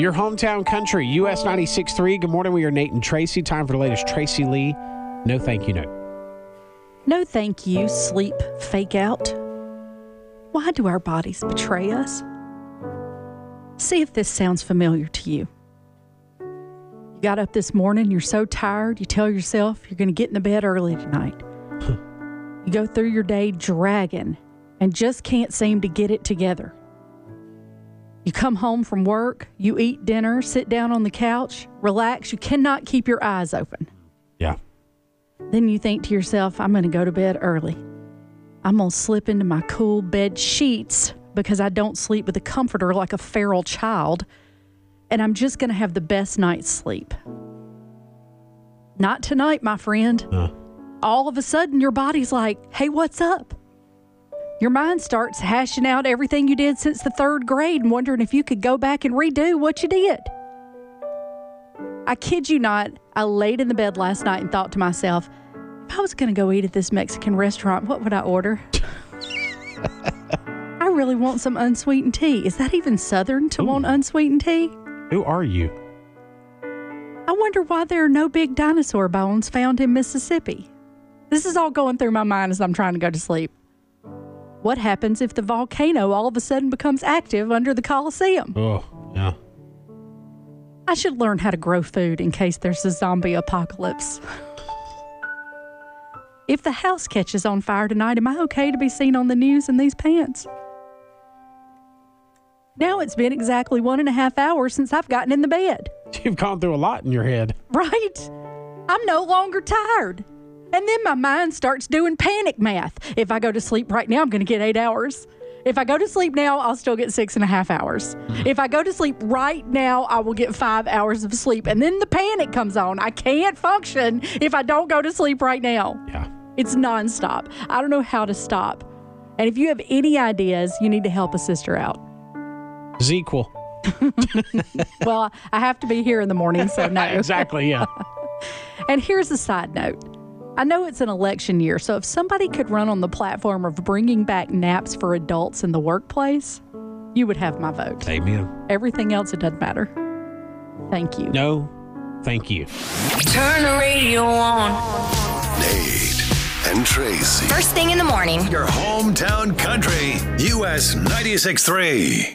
Your hometown country, US 96.3. Good morning. We are Nate and Tracy. Time for the latest Tracy Lee. No thank you note. No thank you, sleep fake out. Why do our bodies betray us? See if this sounds familiar to you. You got up this morning, you're so tired, you tell yourself you're going to get in the bed early tonight. you go through your day dragging and just can't seem to get it together. You come home from work, you eat dinner, sit down on the couch, relax, you cannot keep your eyes open. Yeah. Then you think to yourself, I'm going to go to bed early. I'm going to slip into my cool bed sheets because I don't sleep with a comforter like a feral child. And I'm just going to have the best night's sleep. Not tonight, my friend. Uh, All of a sudden, your body's like, hey, what's up? Your mind starts hashing out everything you did since the third grade and wondering if you could go back and redo what you did. I kid you not, I laid in the bed last night and thought to myself, if I was going to go eat at this Mexican restaurant, what would I order? I really want some unsweetened tea. Is that even Southern to want unsweetened tea? who are you? I wonder why there are no big dinosaur bones found in Mississippi. This is all going through my mind as I'm trying to go to sleep. What happens if the volcano all of a sudden becomes active under the Coliseum? Oh, yeah. I should learn how to grow food in case there's a zombie apocalypse. If the house catches on fire tonight, am I okay to be seen on the news in these pants? Now it's been exactly one and a half hours since I've gotten in the bed. You've gone through a lot in your head. Right? I'm no longer tired. And then my mind starts doing panic math. If I go to sleep right now, I'm going to get eight hours. If I go to sleep now, I'll still get six and a half hours. If I go to sleep right now, I will get five hours of sleep. And then the panic comes on. I can't function if I don't go to sleep right now. Yeah. It's nonstop. I don't know how to stop. And if you have any ideas, you need to help a sister out. Is equal. Well, I have to be here in the morning, so no. Exactly, yeah. And here's a side note. I know it's an election year, so if somebody could run on the platform of bringing back naps for adults in the workplace, you would have my vote. Amen. Everything else, it doesn't matter. Thank you. No, thank you. Turn the radio on. Nate and Tracy. First thing in the morning. Your hometown country. US 96.3.